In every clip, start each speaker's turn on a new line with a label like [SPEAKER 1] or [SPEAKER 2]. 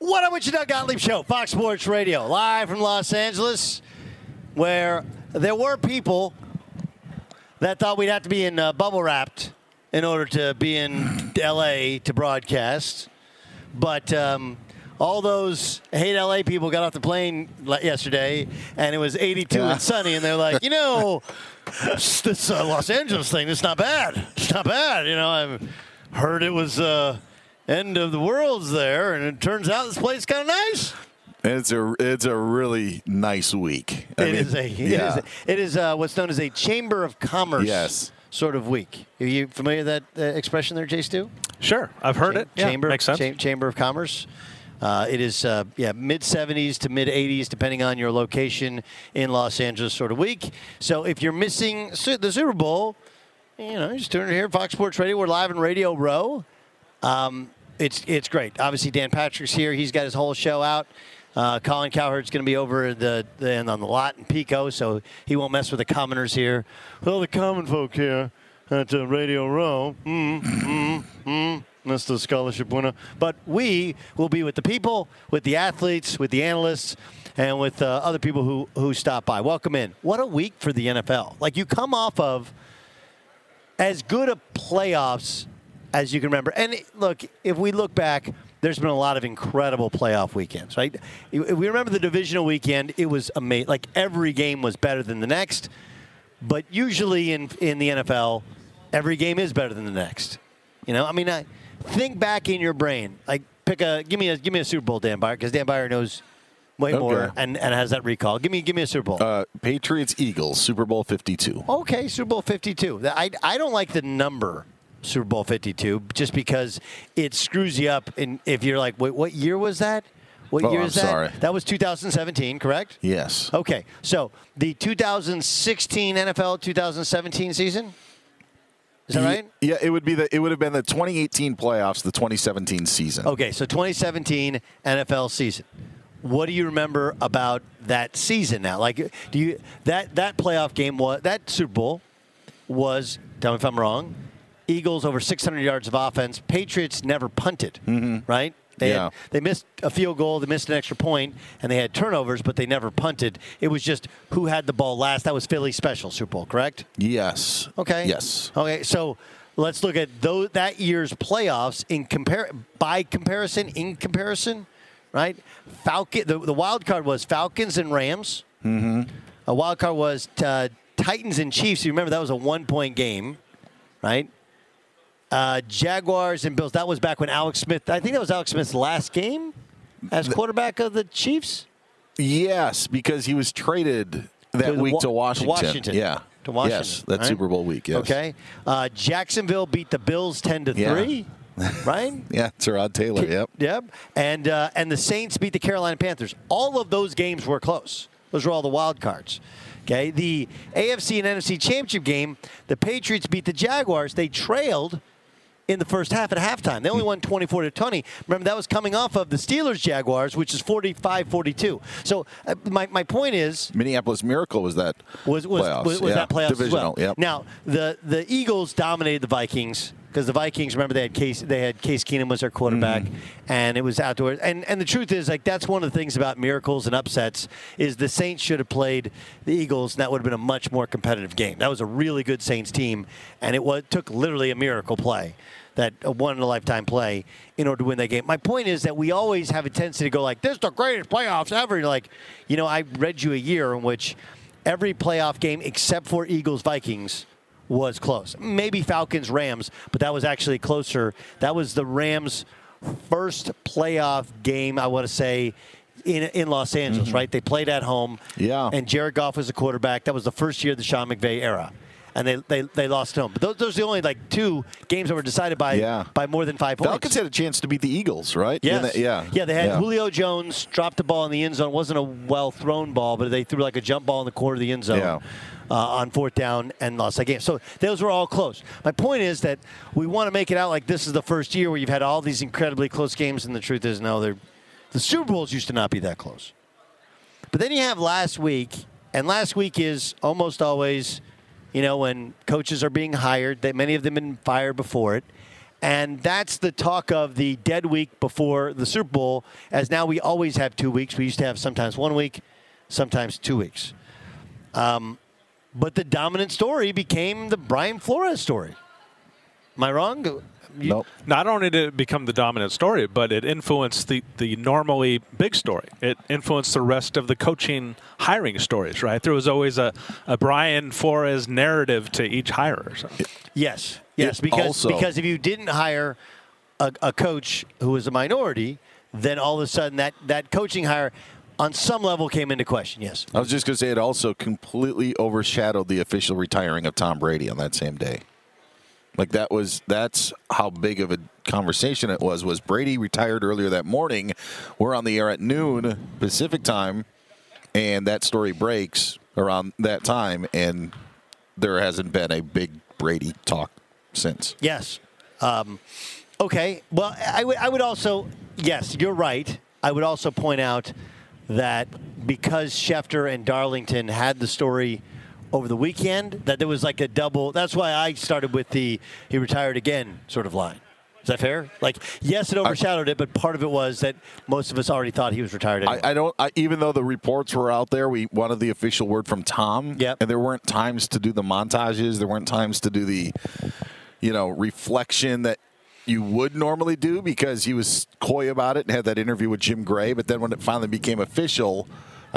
[SPEAKER 1] What up with you, Doug Gottlieb Show, Fox Sports Radio, live from Los Angeles, where there were people that thought we'd have to be in uh, bubble wrapped in order to be in LA to broadcast. But um, all those hate LA people got off the plane yesterday, and it was 82 and sunny, and they're like, you know, this uh, Los Angeles thing, it's not bad. It's not bad. You know, I heard it was uh, end of the world's there, and it turns out this place kind of nice.
[SPEAKER 2] It's a it's a really nice week. I
[SPEAKER 1] It
[SPEAKER 2] mean,
[SPEAKER 1] is a it
[SPEAKER 2] yeah.
[SPEAKER 1] is it is uh, what's known as a chamber of commerce
[SPEAKER 2] Yes.
[SPEAKER 1] sort of week. Are you familiar with that uh, expression there, Jay Stu?
[SPEAKER 3] Sure, I've heard it. Yeah,
[SPEAKER 1] chamber
[SPEAKER 3] makes sense.
[SPEAKER 1] Cha- chamber of commerce. Uh, it is uh, yeah mid 70s to mid 80s depending on your location in Los Angeles sort of week. So if you're missing Su- the Super Bowl, you know just tune in here Fox Sports Radio. We're live in Radio Row. Um, it's it's great. Obviously Dan Patrick's here. He's got his whole show out. Uh, Colin Cowherd's going to be over the, the and on the lot in Pico, so he won't mess with the commoners here. Well, the common folk here at uh, Radio Row. Mm, mm, mm. That's the scholarship winner. But we will be with the people, with the athletes, with the analysts, and with uh, other people who, who stop by. Welcome in. What a week for the NFL. Like you come off of as good a playoffs as you can remember. And look, if we look back, there's been a lot of incredible playoff weekends, right? If we remember the divisional weekend, it was amazing. Like every game was better than the next. But usually in in the NFL, every game is better than the next. You know, I mean, I, think back in your brain. Like, pick a give me a give me a Super Bowl, Dan Byer, because Dan Byer knows way more and, and has that recall. Give me give me a Super Bowl.
[SPEAKER 2] Uh, Patriots Eagles Super Bowl 52.
[SPEAKER 1] Okay, Super Bowl 52. I, I don't like the number Super Bowl 52 just because it screws you up. And if you're like, wait, what year was that? What
[SPEAKER 2] Oh,
[SPEAKER 1] year
[SPEAKER 2] I'm
[SPEAKER 1] is that?
[SPEAKER 2] sorry.
[SPEAKER 1] That was 2017, correct?
[SPEAKER 2] Yes.
[SPEAKER 1] Okay, so the 2016 NFL 2017 season. Is that right?
[SPEAKER 2] Yeah, it would be the it would have been the 2018 playoffs, the 2017 season.
[SPEAKER 1] Okay, so 2017 NFL season. What do you remember about that season now? Like, do you that that playoff game was that Super Bowl was? Tell me if I'm wrong. Eagles over 600 yards of offense. Patriots never punted, right? They
[SPEAKER 2] Yeah.
[SPEAKER 1] had, they missed a field goal, they missed an extra point, and they had turnovers, but they never punted. It was just who had the ball last. That was Philly special Super Bowl, correct?
[SPEAKER 2] Yes.
[SPEAKER 1] Okay.
[SPEAKER 2] Yes.
[SPEAKER 1] Okay. So let's look at those, that year's playoffs in compare by comparison. In comparison, right? Falcon. The, the wild card was Falcons and Rams. Mm-hmm. A wild card was uh, Titans and Chiefs. You remember that was a one point game, right? Uh, Jaguars and Bills. That was back when Alex Smith. I think that was Alex Smith's last game as quarterback of the Chiefs.
[SPEAKER 2] Yes, because he was traded that
[SPEAKER 1] To
[SPEAKER 2] week
[SPEAKER 1] Wa-
[SPEAKER 2] to
[SPEAKER 1] to
[SPEAKER 2] Washington.
[SPEAKER 1] Washington.
[SPEAKER 2] Yeah.
[SPEAKER 1] To Washington,
[SPEAKER 2] Yes, that
[SPEAKER 1] right?
[SPEAKER 2] Super Bowl week. Yes.
[SPEAKER 1] Okay. Uh, Jacksonville beat the Bills ten to three. Right.
[SPEAKER 2] Yeah, Tyrod Taylor. Yep.
[SPEAKER 1] Yep. And uh, and the Saints beat the Carolina Panthers. All of those games were close. Those were all the wild cards. Okay. The AFC and NFC championship game, the Patriots beat the Jaguars. They trailed in the first half at halftime. They only won 24 to 20. Remember, that was coming off of the Steelers Jaguars, which is 45 42. So, uh, my, my point is,
[SPEAKER 2] Minneapolis Miracle was that
[SPEAKER 1] was was,
[SPEAKER 2] playoffs.
[SPEAKER 1] was, was
[SPEAKER 2] yeah.
[SPEAKER 1] that playoffs
[SPEAKER 2] divisional?
[SPEAKER 1] as well.
[SPEAKER 2] Yep.
[SPEAKER 1] Now the the Eagles dominated the Vikings because the Vikings remember they had Case they had Case Keenum was their quarterback,
[SPEAKER 2] Mm-hmm.
[SPEAKER 1] and it was outdoors. And and the truth is like that's one of the things about miracles and upsets is the Saints should have played the Eagles, and that would have been a much more competitive game. That was a really good Saints team, and it was, took literally a miracle play. That a one in a lifetime play in order to win that game. My point is that we always have a tendency to go like, "This is the greatest playoffs ever." You're like, you know, I read you a year in which every playoff game except for Eagles Vikings was close. Maybe Falcons Rams, but that was actually closer. That was the Rams' first playoff game, I want to say. In, in Los Angeles, mm-hmm. right? They played at home.
[SPEAKER 2] Yeah.
[SPEAKER 1] And Jared Goff was the quarterback. That was the first year of the Sean McVay era. And they, they, they lost home. But those, those are the only like two games that were decided by
[SPEAKER 2] Yeah.
[SPEAKER 1] by more than five points.
[SPEAKER 2] Falcons had a chance to beat the Eagles, right?
[SPEAKER 1] Yes.
[SPEAKER 2] Yeah.
[SPEAKER 1] Yeah, they had
[SPEAKER 2] Yeah.
[SPEAKER 1] Julio Jones dropped the ball in the end zone. It wasn't a well thrown ball, but they threw like a jump ball in the corner of the end zone
[SPEAKER 2] Yeah.
[SPEAKER 1] uh, on fourth down and lost that game. So those were all close. My point is that we want to make it out like this is the first year where you've had all these incredibly close games, and the truth is, no, they're the Super Bowls used to not be that close. But then you have last week, and last week is almost always, you know, when coaches are being hired, that many of them have been fired before it. And that's the talk of the dead week before the Super Bowl, as now we always have two weeks. We used to have sometimes one week, sometimes two weeks. Um, but the dominant story became the Brian Flores story. Am I wrong? You-
[SPEAKER 2] Nope.
[SPEAKER 3] Not only did it become the dominant story, but it influenced the, the normally big story. It influenced the rest of the coaching hiring stories, right? There was always a, a Brian Flores narrative to each hirer. So.
[SPEAKER 1] Yes, yes,
[SPEAKER 2] It
[SPEAKER 1] because
[SPEAKER 2] also-
[SPEAKER 1] because if you didn't hire a, a coach who was a minority, then all of a sudden that that coaching hire on some level came into question. Yes.
[SPEAKER 2] I was just going to say it also completely overshadowed the official retiring of Tom Brady on that same day. Like that was that's how big of a conversation it was. Was Brady retired earlier that morning? We're on the air at noon Pacific time, and that story breaks around that time, and there hasn't been a big Brady talk since.
[SPEAKER 1] Yes. Um, okay. Well, I would I would also yes, you're right. I would also point out that because Schefter and Darlington had the story over the weekend, that there was like a double. That's why I started with the he retired again sort of line. Is that fair? Like, yes, it overshadowed it, but part of it was that most of us already thought he was retired. Anyway.
[SPEAKER 2] I, I don't. I, even though the reports were out there, we wanted the official word from Tom.
[SPEAKER 1] Yep.
[SPEAKER 2] And there weren't times to do the montages. There weren't times to do the, you know, reflection that you would normally do because he was coy about it and had that interview with Jim Gray. But then when it finally became official,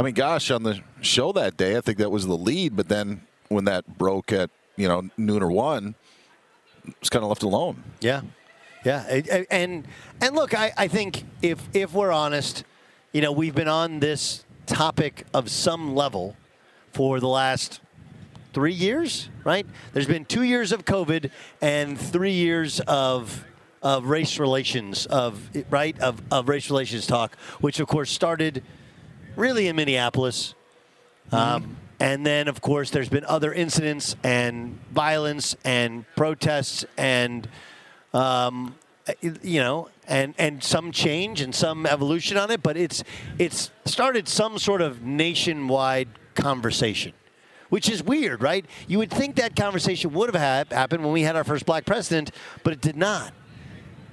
[SPEAKER 2] I mean, gosh, on the show that day, I think that was the lead. But then when that broke at you know noon or one, it was kind of left alone.
[SPEAKER 1] Yeah, yeah, and and look, I, I think if if we're honest, you know, we've been on this topic of some level for the last three years, right? There's been two years of COVID and three years of of race relations of right of, of race relations talk, which of course started really in Minneapolis. Um, and then, of course, there's been other incidents and violence and protests and, um, you know, and, and some change and some evolution on it. But it's it's started some sort of nationwide conversation, which is weird, right? You would think that conversation would have had, happened when we had our first black president, but it did not.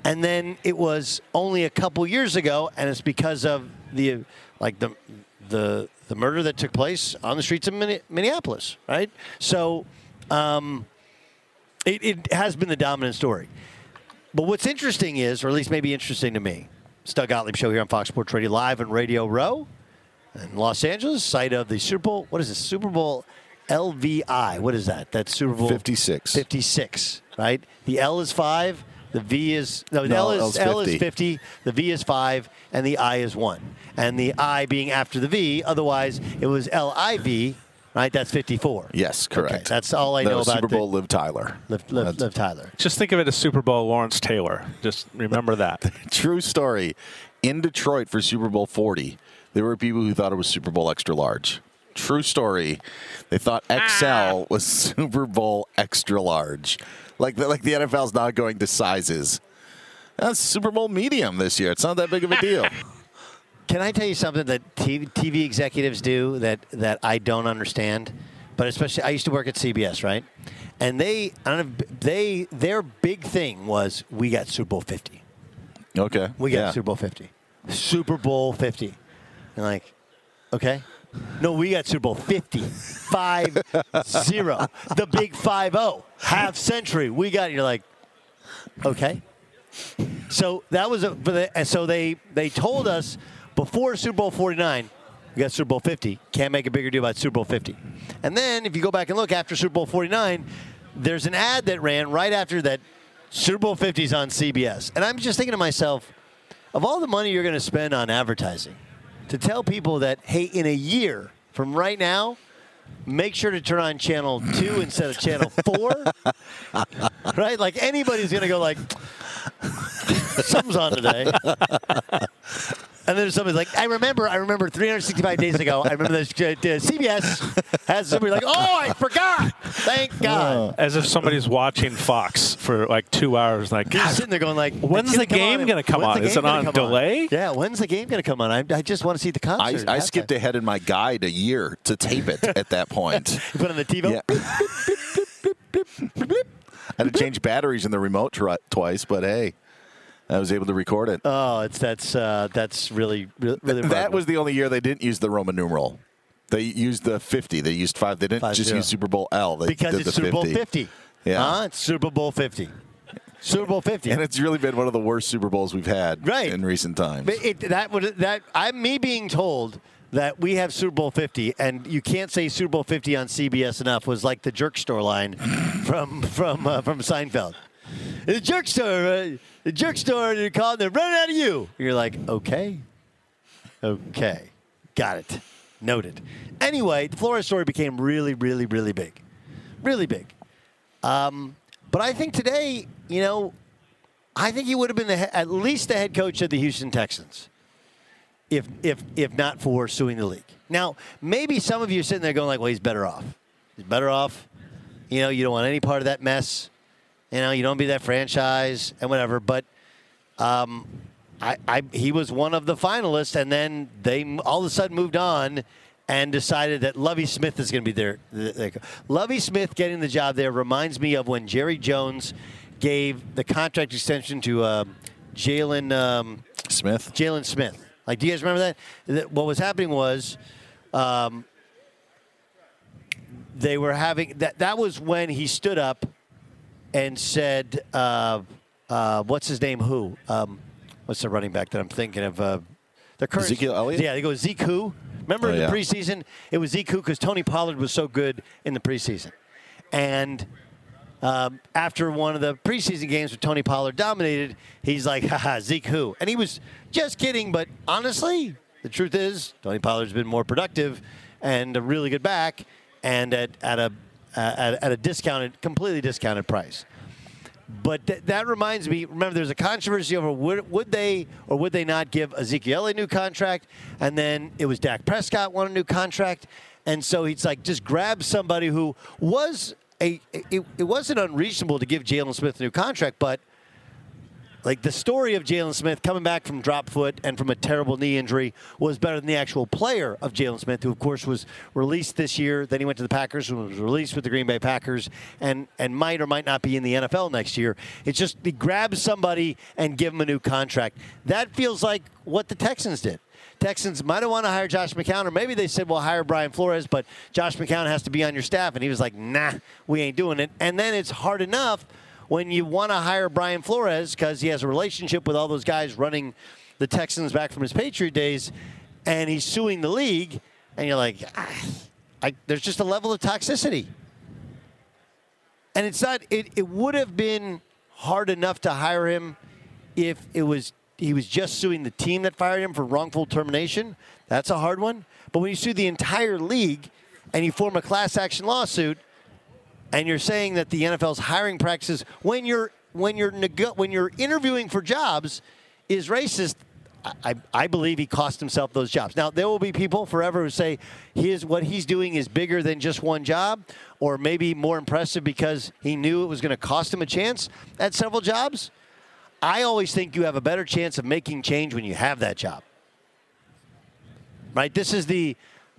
[SPEAKER 1] And then it was only a couple years ago, and it's because of the like the the the murder that took place on the streets of Minneapolis, right? So um, it, it has been the dominant story. But what's interesting is, or at least maybe interesting to me, it's Doug Gottlieb show here on Fox Sports Radio live on Radio Row in Los Angeles, site of the Super Bowl. What is this? Super Bowl LVI. What is that? That's Super Bowl
[SPEAKER 2] 56.
[SPEAKER 1] 56, right? The L is five. The V is no, the
[SPEAKER 2] No,
[SPEAKER 1] L
[SPEAKER 2] L's
[SPEAKER 1] is L is
[SPEAKER 2] 50.
[SPEAKER 1] 50. The V is five, and the I is one. And the I being after the V. Otherwise, it was L I V, right? That's 54.
[SPEAKER 2] Yes, correct.
[SPEAKER 1] Okay, that's all I
[SPEAKER 2] The
[SPEAKER 1] know about
[SPEAKER 2] Super
[SPEAKER 1] the-
[SPEAKER 2] Bowl. Liv Tyler.
[SPEAKER 1] Liv, Liv, Liv Tyler.
[SPEAKER 3] Just think of it as Super Bowl Lawrence Taylor. Just remember that.
[SPEAKER 2] True story. In Detroit for Super Bowl 40, there were people who thought it was Super Bowl extra large. True story. They thought ah. XL was Super Bowl extra large. Like the, like the NFL's not going to sizes. That's Super Bowl medium this year. It's not that big of a deal.
[SPEAKER 1] Can I tell you something that TV, TV executives do that, that I don't understand? But especially, I used to work at CBS, right? And they, I don't know, they, their big thing was we got Super Bowl 50.
[SPEAKER 2] Okay.
[SPEAKER 1] We got
[SPEAKER 2] yeah.
[SPEAKER 1] Super Bowl 50. Super Bowl 50. And like, okay. No, we got Super Bowl 50. 5 0. The big 5 0. Half century. We got, you're like, okay. So that was a, so they, they told us before Super Bowl 49, we got Super Bowl 50. Can't make a bigger deal about Super Bowl 50. And then if you go back and look after Super Bowl 49, there's an ad that ran right after that Super Bowl 50 is on CBS. And I'm just thinking to myself, of all the money you're going to spend on advertising, to tell people that, hey, in a year from right now, make sure to turn on channel two instead of channel four. right? Like anybody's gonna go like something's on today. And then somebody's like, I remember, I remember 365 days ago, I remember this, uh, CBS has somebody like, oh, I forgot. Thank God.
[SPEAKER 3] As if somebody's watching Fox for like two hours. Like,
[SPEAKER 1] You're
[SPEAKER 3] God,
[SPEAKER 1] sitting there going like,
[SPEAKER 3] When's the game gonna come on? Is it
[SPEAKER 1] gonna
[SPEAKER 3] on delay?
[SPEAKER 1] Yeah, when's the game going to come on? I, I just want to see the
[SPEAKER 2] I,
[SPEAKER 1] concert.
[SPEAKER 2] I skipped ahead in my guide a year to tape it at that point.
[SPEAKER 1] You put on the TiVo.
[SPEAKER 2] Yeah. I had to change batteries in the remote tr- twice, but hey, I was able to record it.
[SPEAKER 1] Oh, it's that's uh, that's really really. really
[SPEAKER 2] that was the only year they didn't use the Roman numeral. They used the 50. They used five. They didn't
[SPEAKER 1] Five
[SPEAKER 2] just
[SPEAKER 1] zero.
[SPEAKER 2] use Super Bowl L. They
[SPEAKER 1] because
[SPEAKER 2] did
[SPEAKER 1] it's
[SPEAKER 2] the
[SPEAKER 1] Super Bowl 50.
[SPEAKER 2] Yeah.
[SPEAKER 1] Huh? It's Super Bowl 50. Super Bowl 50.
[SPEAKER 2] And it's really been one of the worst Super Bowls we've had
[SPEAKER 1] Right.
[SPEAKER 2] in recent times.
[SPEAKER 1] But it, that would that I'm me being told that we have Super Bowl 50 and you can't say Super Bowl 50 on CBS enough was like the jerk store line from from uh, from Seinfeld. The jerk store, uh, the jerk store, they're calling, they're running out of you. You're like, okay, okay, got it, noted. Anyway, the Flores story became really, really, really big, really big. Um, but I think today, you know, I think he would have been the, he- at least the head coach of the Houston Texans, if if if not for suing the league. Now, maybe some of you are sitting there going like, "Well, he's better off. He's better off." You know, you don't want any part of that mess. You know, you don't be that franchise and whatever. But um, I, I, he was one of the finalists, and then they all of a sudden moved on and decided that Lovie Smith is going to be there. Lovie Smith getting the job there reminds me of when Jerry Jones gave the contract extension to uh, Jaylon. Um,
[SPEAKER 2] Smith.
[SPEAKER 1] Jaylon Smith. Like, do you guys remember that? That- What was happening was um, they were having that. That was when he stood up and said, uh, uh, "What's his name? Who? Um, what's the running back that I'm thinking of? Uh, the current
[SPEAKER 2] Ezekiel Elliott?
[SPEAKER 1] Yeah, they go Zeke who? Remember
[SPEAKER 2] Oh,
[SPEAKER 1] in
[SPEAKER 2] yeah.
[SPEAKER 1] the preseason, it was Zeke who because Tony Pollard was so good in the preseason, and um, after one of the preseason games where Tony Pollard dominated, he's like, haha, Zeke who? And he was just kidding, but honestly, the truth is, Tony Pollard's been more productive and a really good back and at, at, a, Uh, at, at a discounted, completely discounted price. But th- that reminds me. Remember, there's a controversy over would, would they or would they not give Ezekiel a new contract, and then it was Dak Prescott won a new contract, and so he's like, just grab somebody who was a. It, it wasn't unreasonable to give Jaylon Smith a new contract, but like the story of Jaylon Smith coming back from drop foot and from a terrible knee injury was better than the actual player of Jaylon Smith, who of course was released this year. Then he went to the Packers and was released with the Green Bay Packers, and and might or might not be in the NFL next year. It's just he grabs somebody and give him a new contract. That feels like what the Texans did. Texans might have wanted to hire Josh McCown, or maybe they said, "Well, hire Brian Flores," but Josh McCown has to be on your staff, and he was like, "Nah, we ain't doing it." And then it's hard enough when you want to hire Brian Flores because he has a relationship with all those guys running the Texans back from his Patriot days, and he's suing the league, and you're like, ah, I, there's just a level of toxicity. And it's not. It, it would have been hard enough to hire him if it was he was just suing the team that fired him for wrongful termination. That's a hard one. But when you sue the entire league and you form a class action lawsuit, and you're saying that the NFL's hiring practices when you're when you're nego- when you're interviewing for jobs is racist. I, I believe he cost himself those jobs. Now there will be people forever who say his what he's doing is bigger than just one job, or maybe more impressive because he knew it was going to cost him a chance at several jobs. I always think you have a better chance of making change when you have that job. Right? This is the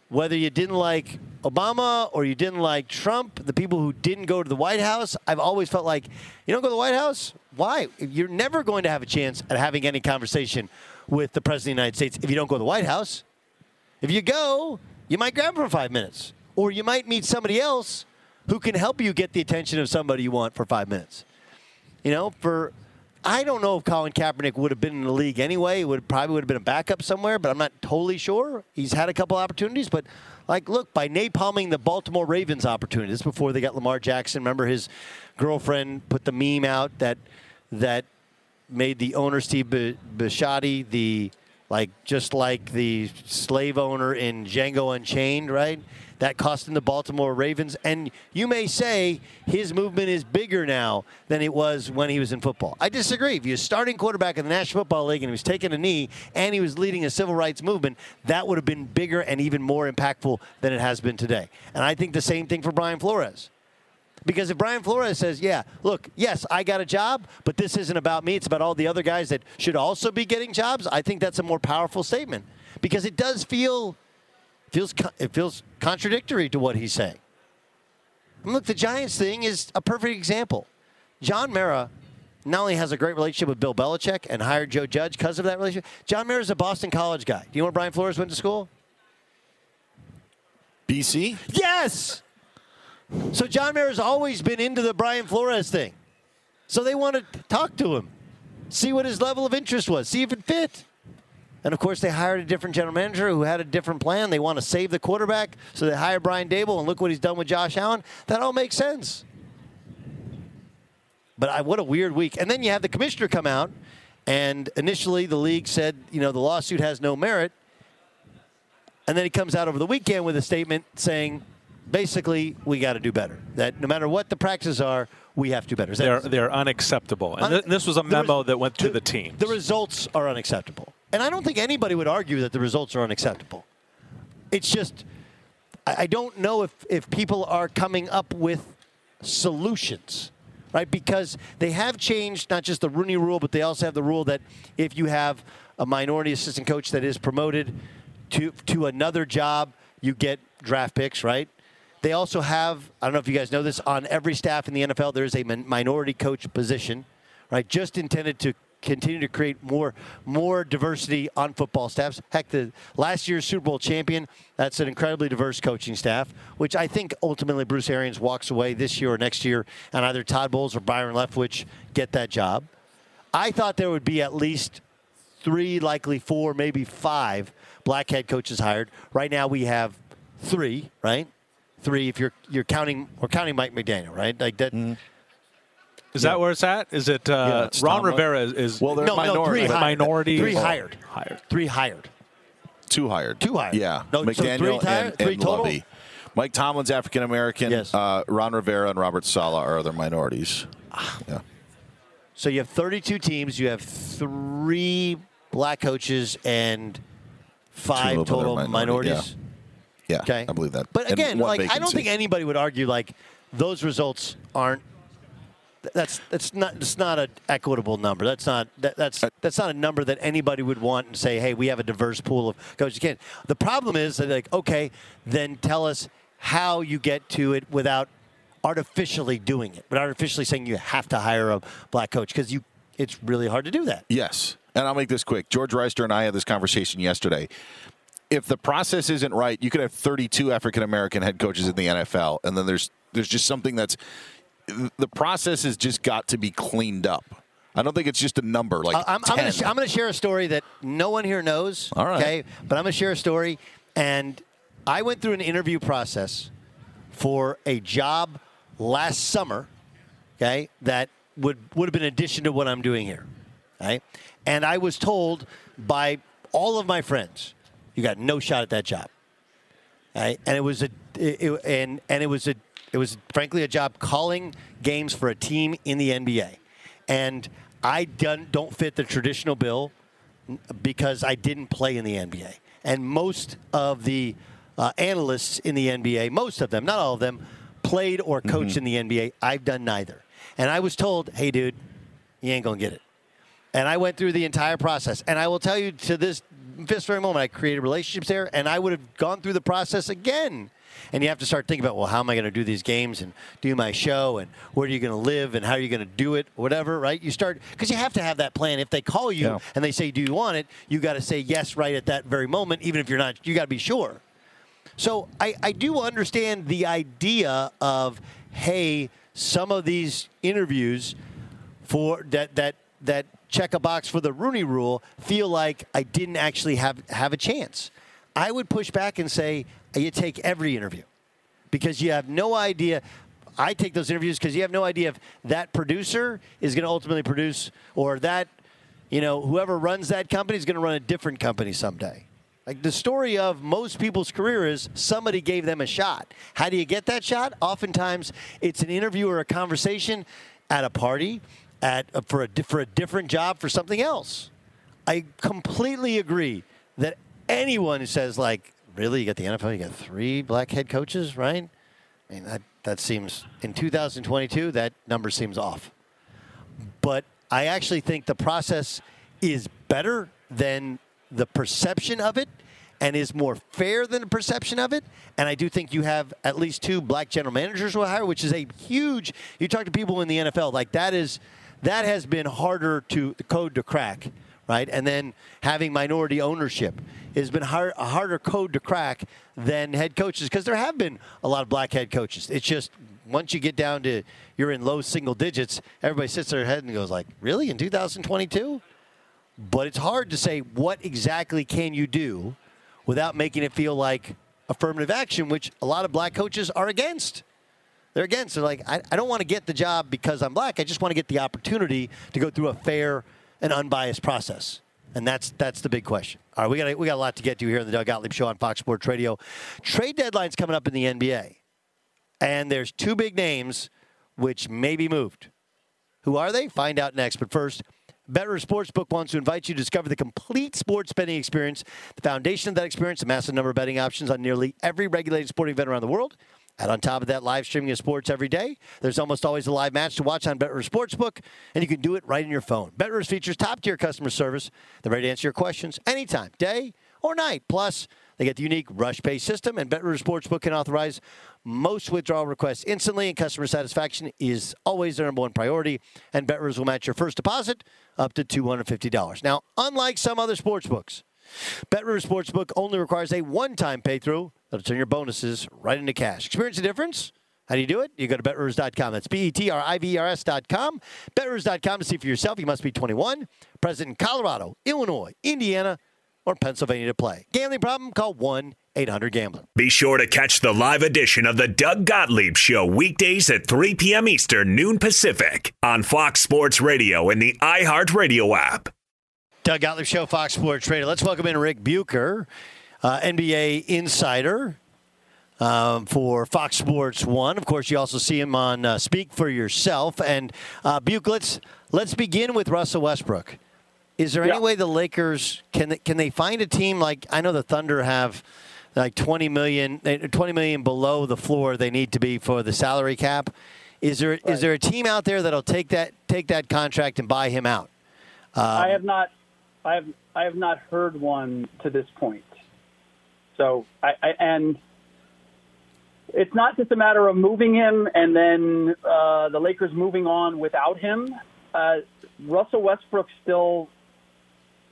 [SPEAKER 1] whether you didn't like Obama or you didn't like Trump, the people who didn't go to the White House, I've always felt like you don't go to the White House. Why? You're never going to have a chance at having any conversation with the President of the United States if you don't go to the White House. If you go, you might grab him for five minutes, or you might meet somebody else who can help you get the attention of somebody you want for five minutes. You know, for I don't know if Colin Kaepernick would have been in the league anyway. It would probably would have been a backup somewhere, but I'm not totally sure. He's had a couple opportunities, but like, look, by napalming the Baltimore Ravens opportunity, this before they got Lamar Jackson. Remember his girlfriend put the meme out that that made the owner Steve Bisciotti the like just like the slave owner in Django Unchained, right? That cost him the Baltimore Ravens. And you may say his movement is bigger now than it was when he was in football. I disagree. If was starting quarterback in the National Football League and he was taking a knee and he was leading a civil rights movement, that would have been bigger and even more impactful than it has been today. And I think the same thing for Brian Flores. Because if Brian Flores says, yeah, look, yes, I got a job, but this isn't about me, it's about all the other guys that should also be getting jobs, I think that's a more powerful statement. Because it does feel feels it feels contradictory to what he's saying. And look, the Giants thing is a perfect example. John Mara not only has a great relationship with Bill Belichick and hired Joe Judge because of that relationship, John Mara is a Boston College guy. Do you know where Brian Flores went to school?
[SPEAKER 2] BC?
[SPEAKER 1] Yes. So John Mara's always been into the Brian Flores thing. So they want to talk to him, see what his level of interest was, see if it fit. And of course, they hired a different general manager who had a different plan. They want to save the quarterback, so they hire Brian Daboll, and look what he's done with Josh Allen. That all makes sense. But I, what a weird week. And then you have the commissioner come out, and initially the league said, you know, the lawsuit has no merit. And then he comes out over the weekend with a statement saying, basically, we got to do better. That no matter what the practices are, we have to do better.
[SPEAKER 3] They're they're unacceptable. And
[SPEAKER 1] Un-
[SPEAKER 3] th- this was a memo
[SPEAKER 1] res-
[SPEAKER 3] that went to
[SPEAKER 1] the,
[SPEAKER 3] the team.
[SPEAKER 1] The results are unacceptable. And I don't think anybody would argue that the results are unacceptable. It's just, I don't know if, if people are coming up with solutions, right? Because they have changed not just the Rooney rule, but they also have the rule that if you have a minority assistant coach that is promoted to, to another job, you get draft picks, right? They also have, I don't know if you guys know this, on every staff in the NFL, there is a min- minority coach position, right? Just intended to continue to create more more diversity on football staffs. Heck, the last year's Super Bowl champion, that's an incredibly diverse coaching staff, which I think ultimately Bruce Arians walks away this year or next year, and either Todd Bowles or Byron Leftwich get that job. I thought there would be at least three, likely four, maybe five black head coaches hired. Right now we have three, right? Three if you're you're counting we're counting Mike McDaniel, right? Like that mm-hmm.
[SPEAKER 3] Is that where it's at? Is it uh,
[SPEAKER 2] it's
[SPEAKER 3] Ron
[SPEAKER 2] Tomlin.
[SPEAKER 3] Rivera is, is
[SPEAKER 2] Well, they're
[SPEAKER 1] no, no,
[SPEAKER 2] minority.
[SPEAKER 1] three
[SPEAKER 3] The
[SPEAKER 1] hired.
[SPEAKER 3] minority
[SPEAKER 1] Three hired.
[SPEAKER 3] hired.
[SPEAKER 1] Three hired.
[SPEAKER 2] Two hired.
[SPEAKER 1] Two hired.
[SPEAKER 2] Yeah.
[SPEAKER 1] No, so
[SPEAKER 2] McDaniel
[SPEAKER 1] three ti-
[SPEAKER 2] and,
[SPEAKER 1] three
[SPEAKER 2] and
[SPEAKER 1] total?
[SPEAKER 2] Lovie. Mike Tomlin's African American.
[SPEAKER 1] Yes.
[SPEAKER 2] Uh, Ron Rivera and Robert Saleh are other minorities. Yeah.
[SPEAKER 1] So you have 32 teams. You have three black coaches and five
[SPEAKER 2] Two of them are
[SPEAKER 1] total
[SPEAKER 2] minority,
[SPEAKER 1] minorities.
[SPEAKER 2] Yeah.
[SPEAKER 1] Okay,
[SPEAKER 2] I believe that.
[SPEAKER 1] But again,
[SPEAKER 2] one
[SPEAKER 1] like I don't think anybody would argue like those results aren't. That's that's not it's not an equitable number. That's not that, that's that's not a number that anybody would want and say, hey, we have a diverse pool of coaches. You can't. The problem is like, okay, then tell us how you get to it without artificially doing it, but artificially saying you have to hire a black coach because you it's really hard to do that.
[SPEAKER 2] Yes. And I'll make this quick. George Reister and I had this conversation yesterday. If the process isn't right, you could have 32 African American head coaches in the NFL, and then there's there's just something that's the process has just got to be cleaned up. I don't think it's just a number like
[SPEAKER 1] I'm, I'm going to to share a story that no one here knows.
[SPEAKER 2] All right.
[SPEAKER 1] Okay, but I'm going to share a story, and I went through an interview process for a job last summer. Okay, that would would have been addition to what I'm doing here. Okay, and I was told by all of my friends, you got no shot at that job. Okay? And it was a it, it- and and it was a it was frankly a job calling games for a team in the NBA, and I don't fit the traditional bill because I didn't play in the NBA, and most of the uh, analysts in the NBA, most of them, not all of them, played or coached in the NBA. I've done neither, and I was told, "Hey, dude, you ain't gonna get it." And I went through the entire process. And I will tell you to this this very moment, I created relationships there, and I would have gone through the process again. And you have to start thinking about, well, how am I going to do these games and do my show, and where are you going to live, and how are you going to do it, whatever, right? You start because you have to have that plan. If they call you
[SPEAKER 2] Yeah.
[SPEAKER 1] and they say, "Do you want it?" You got to say yes right at that very moment, even if you're not. You got to be sure. So I, I do understand the idea of, hey, some of these interviews for that that that check a box for the Rooney Rule feel like I didn't actually have have a chance. I would push back and say you take every interview because you have no idea. I take those interviews because you have no idea if that producer is going to ultimately produce or that you know, whoever runs that company is going to run a different company someday. Like the story of most people's career is somebody gave them a shot. How do you get that shot? Oftentimes, it's an interview or a conversation at a party, at uh, for a for a different job for something else. I completely agree that anyone who says like, really, you got the NFL, you got three black head coaches, right? I mean, that that seems in 2022 that number seems off. But I actually think the process is better than the perception of it and is more fair than the perception of it. And I do think you have at least two black general managers will hire, which is a huge. You talk to people in the NFL, like that is that has been harder to the code to crack, right? And then having minority ownership has been hard, a harder code to crack than head coaches because there have been a lot of black head coaches. It's just once you get down to you're in low single digits, everybody sits their head and goes like, "Really in 2022?" But it's hard to say what exactly can you do without making it feel like affirmative action, which a lot of black coaches are against. They're against. They're like, I, I don't want to get the job because I'm black. I just want to get the opportunity to go through a fair and unbiased process. And that's that's the big question. All right, we got we got a lot to get to here in the Doug Gottlieb Show on Fox Sports Radio. Trade deadline's coming up in the NBA, and there's two big names which may be moved. Who are they? Find out next. But first, BetRivers Sportsbook wants to invite you to discover the complete sports betting experience. The foundation of that experience, a massive number of betting options on nearly every regulated sporting event around the world. And on top of that, live streaming of sports every day. There's almost always a live match to watch on BetRivers Sportsbook, and you can do it right in your phone. BetRivers features top tier customer service. They're ready to answer your questions anytime, day or night. Plus, they get the unique rush pay system, and BetRivers Sportsbook can authorize most withdrawal requests instantly, and customer satisfaction is always their number one priority. And BetRivers will match your first deposit up to $250. Now, unlike some other sports books, BetRivers Sportsbook only requires a one-time pay-through that'll turn your bonuses right into cash. Experience the difference? How do you do it? You go to betrivers.com. That's B-E-T-R-I-V-E-R-S.com. Betrivers.com to see for yourself. You must be 21, present in Colorado, Illinois, Indiana, or Pennsylvania to play. Gambling problem? Call 1-800-GAMBLER.
[SPEAKER 4] Be sure to catch the live edition of the Doug Gottlieb Show weekdays at 3 p.m. Eastern, noon Pacific on Fox Sports Radio and the iHeartRadio app.
[SPEAKER 1] Doug Gottlieb Show, Fox Sports Radio. Let's welcome in Ric Bucher, uh, NBA insider um, for Fox Sports One. Of course, you also see him on uh, Speak for Yourself. And uh, Buke, let's let's begin with Russell Westbrook. Is there
[SPEAKER 5] Yeah.
[SPEAKER 1] any way the Lakers can can they find a team like I know the Thunder have like 20 million eh, 20 million below the floor they need to be for the salary cap? Is there is there a team out there that'll take that take that contract and buy him out?
[SPEAKER 5] I have not, I have, I have not heard one to this point. So, I, I and it's not just a matter of moving him and then uh, the Lakers moving on without him. Uh, Russell Westbrook still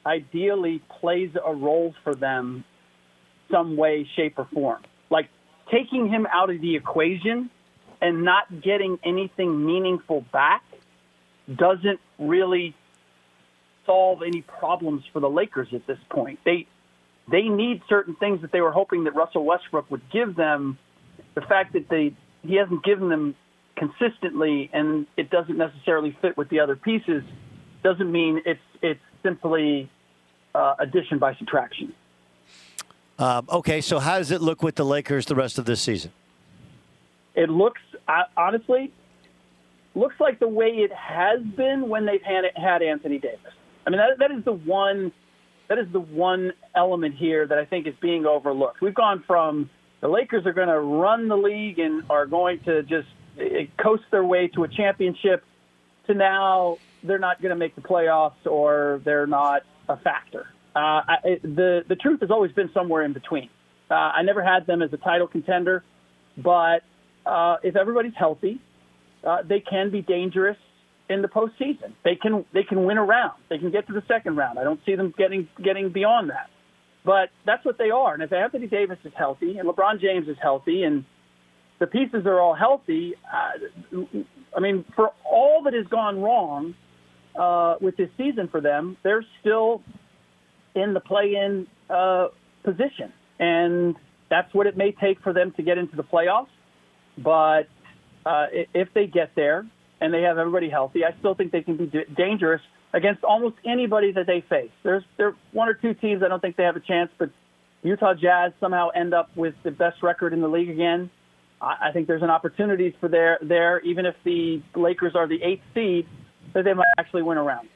[SPEAKER 5] ideally plays a role for them, some way, shape, or form. Like taking him out of the equation and not getting anything meaningful back doesn't really solve any problems for the Lakers at this point. They they need certain things that they were hoping that Russell Westbrook would give them. The fact that they he hasn't given them consistently and it doesn't necessarily fit with the other pieces doesn't mean it's it's simply uh, addition by subtraction.
[SPEAKER 1] Um, okay, so how does it look with the Lakers the rest of this season?
[SPEAKER 5] It looks uh, honestly looks like the way it has been when they've had had Anthony Davis. I mean that that is the one that is the one element here that I think is being overlooked. We've gone from the Lakers are going to run the league and are going to just eh, coast their way to a championship to now they're not going to make the playoffs or they're not a factor. Uh, I, the the truth has always been somewhere in between. Uh, I never had them as a title contender, but uh, if everybody's healthy, uh, they can be dangerous in the postseason. They can they can win a round. They can get to the second round. I don't see them getting getting beyond that. But that's what they are. And if Anthony Davis is healthy and LeBron James is healthy and the pieces are all healthy, uh, I mean, for all that has gone wrong uh, with this season for them, they're still in the play-in uh, position, and that's what it may take for them to get into the playoffs. But uh, if they get there and they have everybody healthy, I still think they can be dangerous against almost anybody that they face. There's there one or two teams I don't think they have a chance, but Utah Jazz somehow end up with the best record in the league again. I, I think there's an opportunity for there there, even if the Lakers are the eighth seed, that they might actually win around.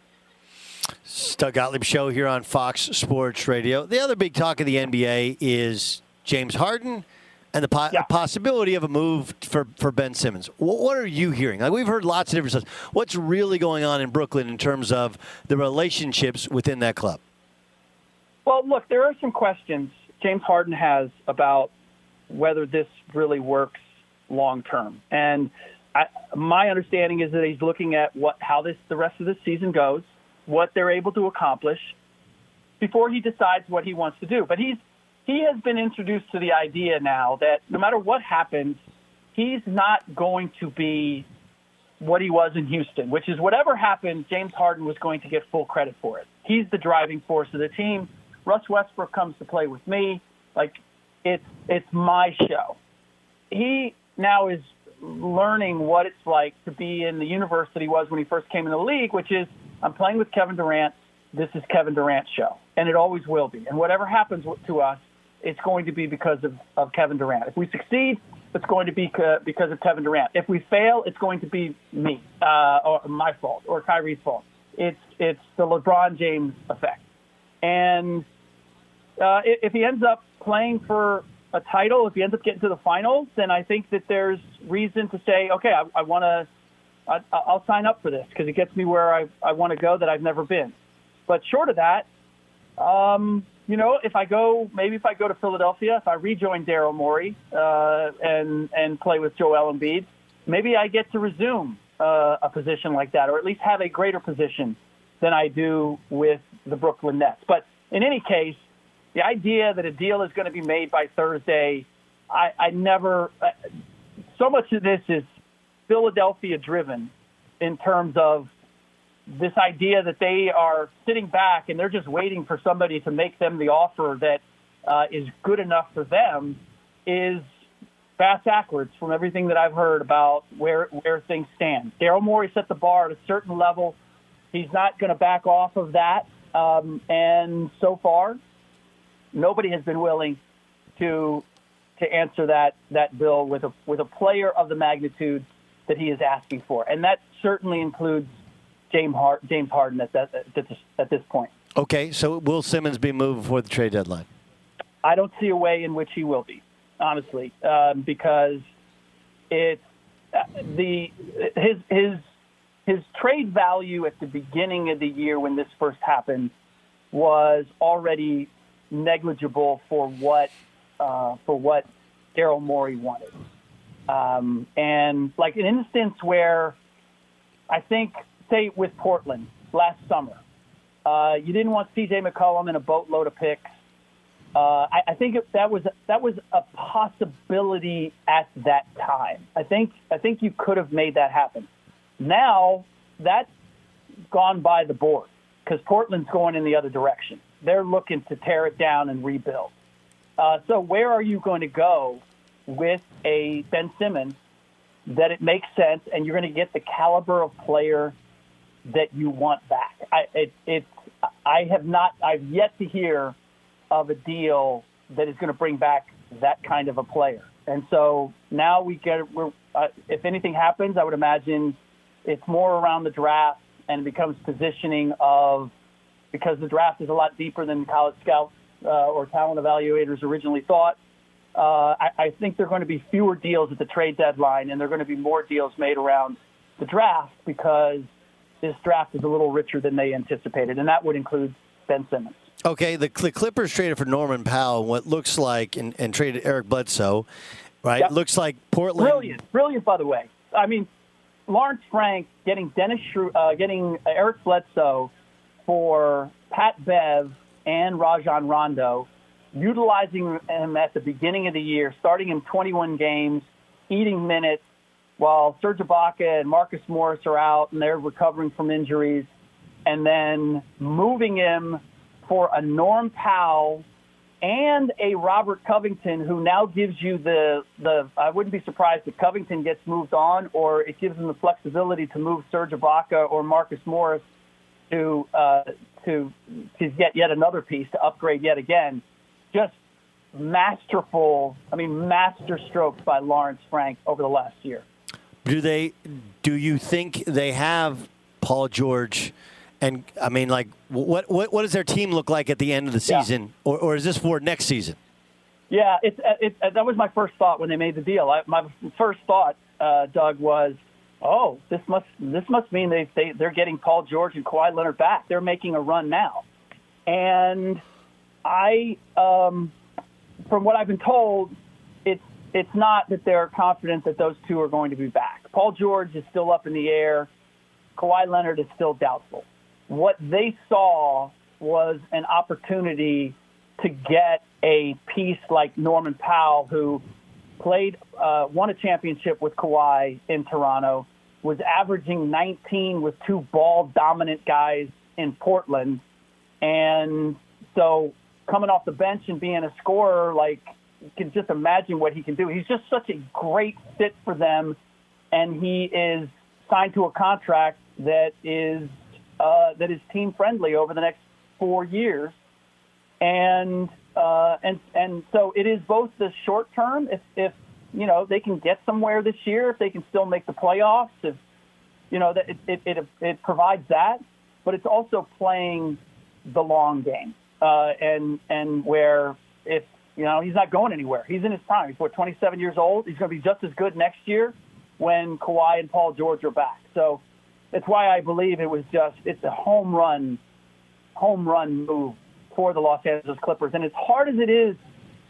[SPEAKER 1] Doug Gottlieb show here on Fox Sports Radio. The other big talk of the NBA is James Harden and the po-
[SPEAKER 5] Yeah.
[SPEAKER 1] possibility of a move for, for Ben Simmons. What, what are you hearing? Like we've heard lots of different stuff. What's really going on in Brooklyn in terms of the relationships within that club?
[SPEAKER 5] Well, look, there are some questions James Harden has about whether this really works long term. And I, my understanding is that he's looking at what how this the rest of the season goes, what they're able to accomplish before he decides what he wants to do. But he's he has been introduced to the idea now that no matter what happens, he's not going to be what he was in Houston, which is whatever happened, James Harden was going to get full credit for it. He's the driving force of the team. Russ Westbrook comes to play with me. Like it's it's my show. He now is learning what it's like to be in the universe that he was when he first came in the league, which is I'm playing with Kevin Durant. This is Kevin Durant's show, and it always will be. And whatever happens to us, it's going to be because of, of Kevin Durant. If we succeed, it's going to be ca- because of Kevin Durant. If we fail, it's going to be me uh, or my fault or Kyrie's fault. It's it's the LeBron James effect. And uh, if he ends up playing for a title, if he ends up getting to the finals, then I think that there's reason to say, okay, I, I want to, I'll sign up for this because it gets me where I, I want to go that I've never been. But short of that, um, you know, if I go, maybe if I go to Philadelphia, if I rejoin Daryl Morey uh, and and play with Joel Embiid, maybe I get to resume uh, a position like that, or at least have a greater position than I do with the Brooklyn Nets. But in any case, the idea that a deal is going to be made by Thursday, I, I never. Uh, so much of this is Philadelphia driven in terms of this idea that they are sitting back and they're just waiting for somebody to make them the offer that uh, is good enough for them is fast backwards from everything that I've heard about where where things stand. Daryl Morey set the bar at a certain level. He's not going to back off of that, um, and so far, nobody has been willing to to answer that that bill with a with a player of the magnitude that he is asking for, and that certainly includes James Hard, James Harden at that at this, at this point.
[SPEAKER 1] Okay, so will Simmons be moved before the trade deadline?
[SPEAKER 5] I don't see a way in which he will be, honestly, um, because it's uh, the his his his trade value at the beginning of the year when this first happened was already negligible for what uh, for what Daryl Morey wanted, um, and like an instance where I think say with Portland last summer, uh, you didn't want C.J. McCollum in a boatload of picks. Uh, I, I think that was that was a possibility at that time. I think I think you could have made that happen. Now that's gone by the board because Portland's going in the other direction. They're looking to tear it down and rebuild. Uh, so where are you going to go with a Ben Simmons that it makes sense and you're going to get the caliber of player that you want back? I, it, I have not I've yet to hear of a deal that is going to bring back that kind of a player. And so now we get we're uh, if anything happens, I would imagine it's more around the draft and it becomes positioning of because the draft is a lot deeper than college scouts uh, or talent evaluators originally thought. Uh, I, I think there are going to be fewer deals at the trade deadline, and there are going to be more deals made around the draft because this draft is a little richer than they anticipated, and that would include Ben Simmons.
[SPEAKER 1] Okay, the, the Clippers traded for Norman Powell, what looks like, and, and traded Eric Bledsoe, right?
[SPEAKER 5] Yep.
[SPEAKER 1] Looks like Portland.
[SPEAKER 5] Brilliant, brilliant. By the way, I mean Lawrence Frank getting Dennis, Schru- uh, getting Eric Bledsoe for Pat Bev and Rajon Rondo, utilizing him at the beginning of the year, starting him 21 games, eating minutes, while Serge Ibaka and Marcus Morris are out and they're recovering from injuries, and then moving him for a Norm Powell and a Robert Covington, who now gives you the the. I wouldn't be surprised if Covington gets moved on, or it gives them the flexibility to move Serge Ibaka or Marcus Morris to uh, to to get yet another piece to upgrade yet again. Just masterful. I mean, master strokes by Lawrence Frank over the last year.
[SPEAKER 1] Do they? Do you think they have Paul George? And I mean, like, what what what does their team look like at the end of the
[SPEAKER 5] Yeah.
[SPEAKER 1] season, or, or is this for next season?
[SPEAKER 5] Yeah, it's it, it, that was my first thought when they made the deal. I, my first thought, uh, Doug, was, oh, this must this must mean they, they they're getting Paul George and Kawhi Leonard back. They're making a run now, and I, um, from what I've been told, it's it's not that they're confident that those two are going to be back. Paul George is still up in the air. Kawhi Leonard is still doubtful. What they saw was an opportunity to get a piece like Norman Powell, who played, uh, won a championship with Kawhi in Toronto, was averaging 19 with two ball dominant guys in Portland. And so coming off the bench and being a scorer, like, you can just imagine what he can do. He's just such a great fit for them. And he is signed to a contract that is uh, that is team friendly over the next four years. And uh, and and so it is both the short term if if you know they can get somewhere this year if they can still make the playoffs if you know that it it, it, it provides that but it's also playing the long game uh, and and where if you know he's not going anywhere. He's in his prime. He's what 27 years old? He's going to be just as good next year when Kawhi and Paul George are back so that's why I believe it was just it's a home run home run move for the Los Angeles Clippers. And as hard as it is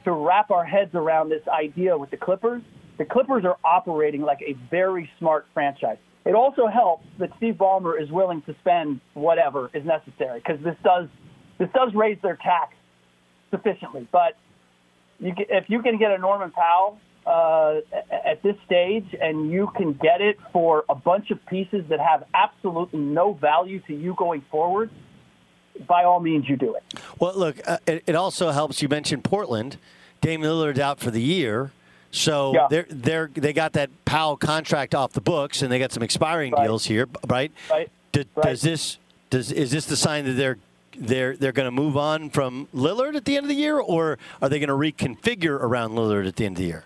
[SPEAKER 5] to wrap our heads around this idea with the Clippers, the Clippers are operating like a very smart franchise. It also helps that Steve Ballmer is willing to spend whatever is necessary because this does this does raise their tax sufficiently. But you, if you can get a Norman Powell uh, at this stage and you can get it for a bunch of pieces that have absolutely no value to you going forward, by all means, you do it.
[SPEAKER 1] Well, look, uh, it, it also helps. You mentioned Portland. Damian Lillard's out for the year, so
[SPEAKER 5] Yeah.
[SPEAKER 1] they're they're they got that Powell contract off the books, and they got some expiring
[SPEAKER 5] Right.
[SPEAKER 1] deals here, right?
[SPEAKER 5] Right.
[SPEAKER 1] Do-
[SPEAKER 5] Right.
[SPEAKER 1] Does this does is this the sign that they're they're they're going to move on from Lillard at the end of the year, or are they going to reconfigure around Lillard at the end of the year?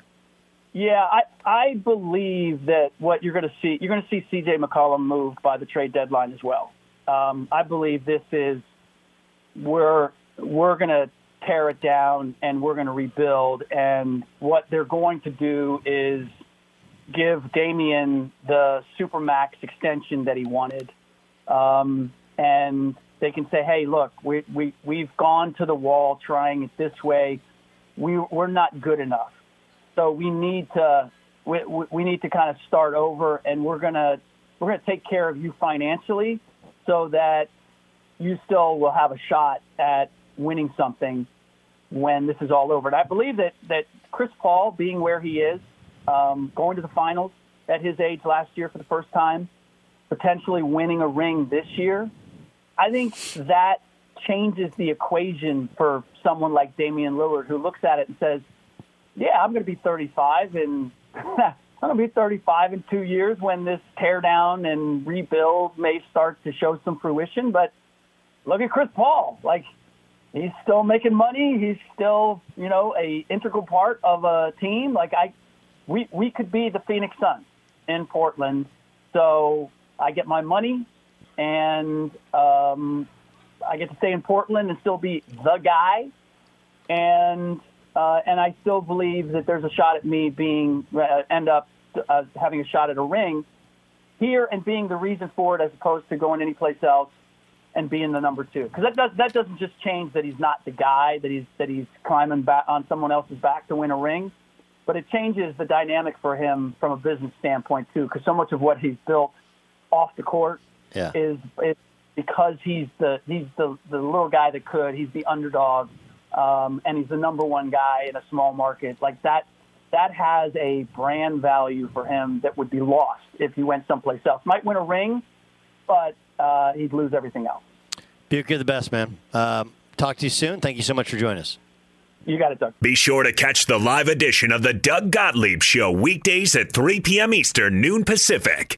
[SPEAKER 5] Yeah, I I believe that what you're going to see, you're going to see C.J. McCollum moved by the trade deadline as well. Um, I believe this is we're we're going to tear it down and we're going to rebuild. And what they're going to do is give Damian the supermax extension that he wanted, um, and they can say, "Hey, look, we we we've gone to the wall trying it this way. We we're not good enough." So we need to we, we need to kind of start over, and we're gonna we're gonna take care of you financially, so that you still will have a shot at winning something when this is all over. And I believe that that Chris Paul, being where he is, um, going to the finals at his age last year for the first time, potentially winning a ring this year, I think that changes the equation for someone like Damian Lillard, who looks at it and says yeah, I'm going to be 35 and I'm going to be 35 in two years when this teardown and rebuild may start to show some fruition. But look at Chris Paul. Like he's still making money. He's still, you know, a integral part of a team. Like I, we, we could be the Phoenix Suns in Portland. So I get my money and, um, I get to stay in Portland and still be the guy. And, uh, and I still believe that there's a shot at me being uh, end up uh, having a shot at a ring here and being the reason for it, as opposed to going anyplace else and being the number two. Because that does that doesn't just change that he's not the guy that he's that he's climbing back on someone else's back to win a ring, but it changes the dynamic for him from a business standpoint too. Because so much of what he's built off the court
[SPEAKER 1] Yeah.
[SPEAKER 5] is is because he's the he's the the little guy that could. He's the underdog, um, and he's the number one guy in a small market like that. That has a brand value for him that would be lost if he went someplace else. Might win a ring, but uh, he'd lose everything else.
[SPEAKER 1] Buke, you're the best, man. Um, talk to you soon. Thank you so much for joining us.
[SPEAKER 5] You got it, Doug.
[SPEAKER 4] Be sure to catch the live edition of the Doug Gottlieb Show weekdays at 3 p.m. Eastern, noon Pacific.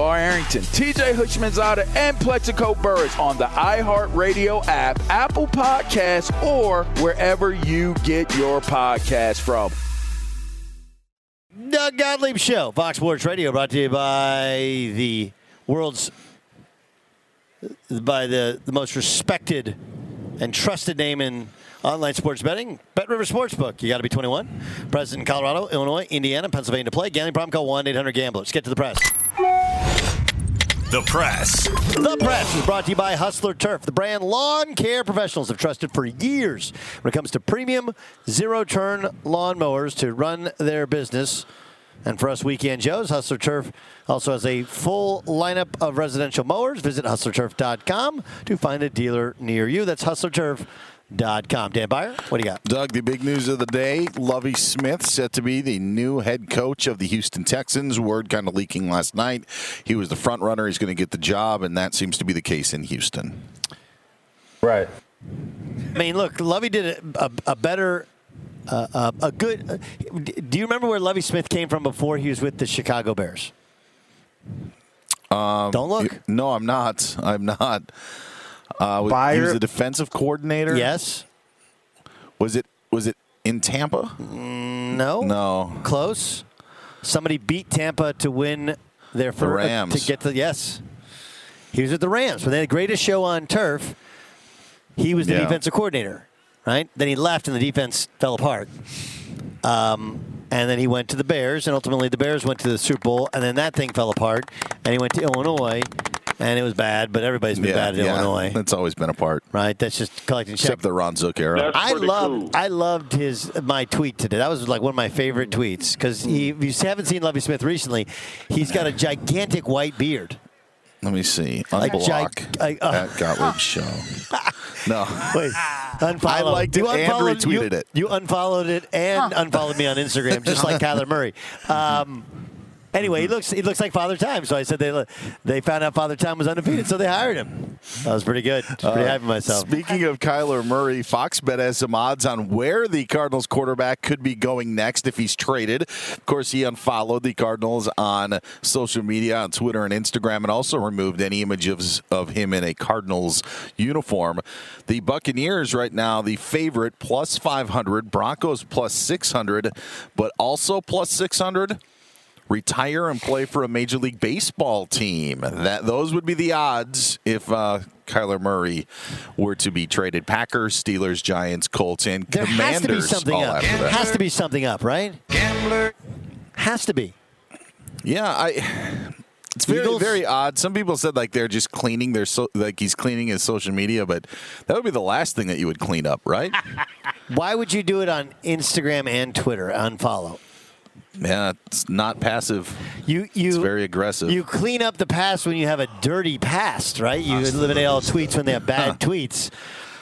[SPEAKER 6] Arrington, TJ Houshmandzadeh, and Plaxico Burress on the iHeartRadio app, Apple Podcasts, or wherever you get your podcast from.
[SPEAKER 1] Doug Gottlieb Show, Fox Sports Radio, brought to you by the world's by the, the most respected and trusted name in online sports betting, BetRivers Sportsbook. You got to be 21. Present in Colorado, Illinois, Indiana, Pennsylvania to play. Gambling problem, call 1 800 Gambler. Let's get to the press.
[SPEAKER 4] The press.
[SPEAKER 1] The press is brought to you by Hustler Turf, the brand lawn care professionals have trusted for years when it comes to premium zero turn lawnmowers to run their business. And for us weekend Joes, Hustler Turf also has a full lineup of residential mowers. Visit hustlerturf.com to find a dealer near you. That's hustlerturf.com. Dan Beyer, what do you got?
[SPEAKER 2] Doug, the big news of the day Lovie Smith set to be the new head coach of the Houston Texans. Word kind of leaking last night. He was the front runner. He's going to get the job, and that seems to be the case in Houston.
[SPEAKER 7] Right.
[SPEAKER 1] I mean, look, Lovie did a, a, a better, uh, uh, a good. Uh, do you remember where Lovie Smith came from before he was with the Chicago Bears?
[SPEAKER 2] Um,
[SPEAKER 1] Don't look.
[SPEAKER 2] No, I'm not. I'm not. Uh, was, he was the defensive coordinator.
[SPEAKER 1] Yes.
[SPEAKER 2] Was it? Was it in Tampa?
[SPEAKER 1] No.
[SPEAKER 2] No.
[SPEAKER 1] Close. Somebody beat Tampa to win their first
[SPEAKER 2] Rams.
[SPEAKER 1] to get to yes. He was at the Rams when they had the greatest show on turf. He was the
[SPEAKER 2] Yeah.
[SPEAKER 1] defensive coordinator, right? Then he left and the defense fell apart. Um, and then he went to the Bears, and ultimately the Bears went to the Super Bowl, and then that thing fell apart, and he went to Illinois, and it was bad. But everybody's been
[SPEAKER 2] yeah,
[SPEAKER 1] bad in
[SPEAKER 2] yeah.
[SPEAKER 1] Illinois,
[SPEAKER 2] That's always been a part,
[SPEAKER 1] right? That's just collecting checks.
[SPEAKER 2] except the Ron Zook era.
[SPEAKER 1] I loved I loved his my tweet today. That was like one of my favorite tweets because if you haven't seen Lovie Smith recently, he's got a gigantic white beard.
[SPEAKER 2] Let me see.
[SPEAKER 1] Like
[SPEAKER 2] Unblock
[SPEAKER 1] gig- I- uh.
[SPEAKER 2] at Gottlieb Show. No.
[SPEAKER 1] Wait, unfollow.
[SPEAKER 2] I liked it
[SPEAKER 1] You
[SPEAKER 2] and
[SPEAKER 1] unfollowed-
[SPEAKER 2] retweeted
[SPEAKER 1] you-
[SPEAKER 2] it.
[SPEAKER 1] You unfollowed it and unfollowed me on Instagram, just like Kyler Murray. Um, anyway, he looks he looks like Father Time. So I said they they found out Father Time was undefeated, so they hired him. That was pretty good. Just pretty
[SPEAKER 2] Uh,
[SPEAKER 1] happy myself.
[SPEAKER 2] Speaking of Kyler Murray, Fox Bet has some odds on where the Cardinals quarterback could be going next if he's traded. Of course, he unfollowed the Cardinals on social media, on Twitter and Instagram, and also removed any images of him in a Cardinals uniform. The Buccaneers right now, the favorite, plus 500, Broncos plus 600, but also plus 600 retire and play for a major league baseball team. That those would be the odds if uh, Kyler Murray were to be traded. Packers, Steelers, Giants, Colts, and
[SPEAKER 1] There has to be
[SPEAKER 2] Commanders
[SPEAKER 1] something
[SPEAKER 2] all
[SPEAKER 1] up.
[SPEAKER 2] after that.
[SPEAKER 1] Has to be something up, right? Gambler has to be.
[SPEAKER 2] Yeah, I. It's very
[SPEAKER 1] Eagles?
[SPEAKER 2] very odd. Some people said like they're just cleaning their so, like he's cleaning his social media, but that would be the last thing that you would clean up, right?
[SPEAKER 1] Why would you do it on Instagram and Twitter? Unfollow.
[SPEAKER 2] Yeah, it's not passive.
[SPEAKER 1] You you
[SPEAKER 2] It's very aggressive.
[SPEAKER 1] You clean up the past when you have a dirty past, right? You eliminate all tweets when they have bad tweets.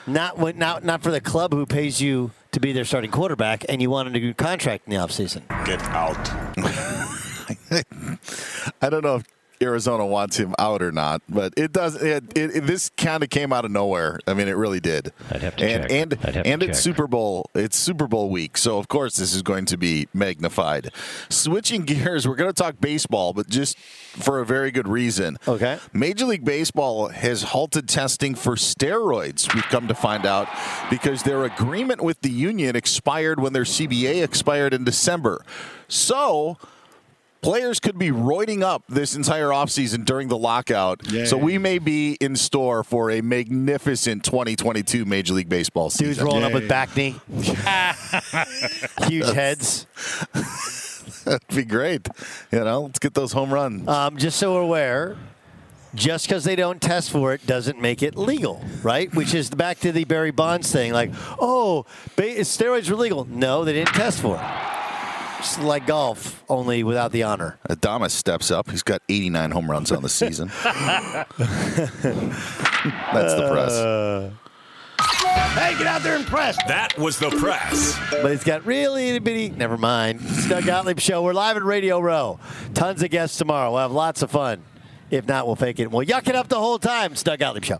[SPEAKER 1] Not when not not for the club who pays you to be their starting quarterback and you want a new contract in the offseason.
[SPEAKER 4] Get out.
[SPEAKER 2] I don't know if Arizona wants him out or not, but it does. It, it, it- this kind of came out of nowhere. I mean, it really did.
[SPEAKER 8] I'd have to
[SPEAKER 2] and
[SPEAKER 8] check.
[SPEAKER 2] and
[SPEAKER 8] I'd to
[SPEAKER 2] and it's
[SPEAKER 8] check.
[SPEAKER 2] Super Bowl. It's Super Bowl week, so of course this is going to be magnified. Switching gears, we're going to talk baseball, but just for a very good reason.
[SPEAKER 1] Okay.
[SPEAKER 2] Major League Baseball has halted testing for steroids. We've come to find out because their agreement with the union expired when their CBA expired in December. So players could be roiding up this entire offseason during the lockout. So we may be in store for a magnificent 2022 Major League Baseball season.
[SPEAKER 1] Dudes rolling up with back knee. Huge heads.
[SPEAKER 2] That'd be great. You know, let's get those home runs.
[SPEAKER 1] Um, just so we're aware, just because they don't test for it doesn't make it legal, right? Which is back to the Barry Bonds thing, like, oh, ba- steroids were legal. No, they didn't test for it. It's like golf, only without the honor.
[SPEAKER 2] Adamas steps up. He's got 89 home runs on the season. That's the press.
[SPEAKER 1] Uh, hey, get out there and press.
[SPEAKER 4] That was the press.
[SPEAKER 1] But it's got really itty bitty. Never mind. It's Doug Gottlieb Show. We're live at Radio Row. Tons of guests tomorrow. We'll have lots of fun. If not, we'll fake it. We'll yuck it up the whole time. It's Doug Gottlieb Show.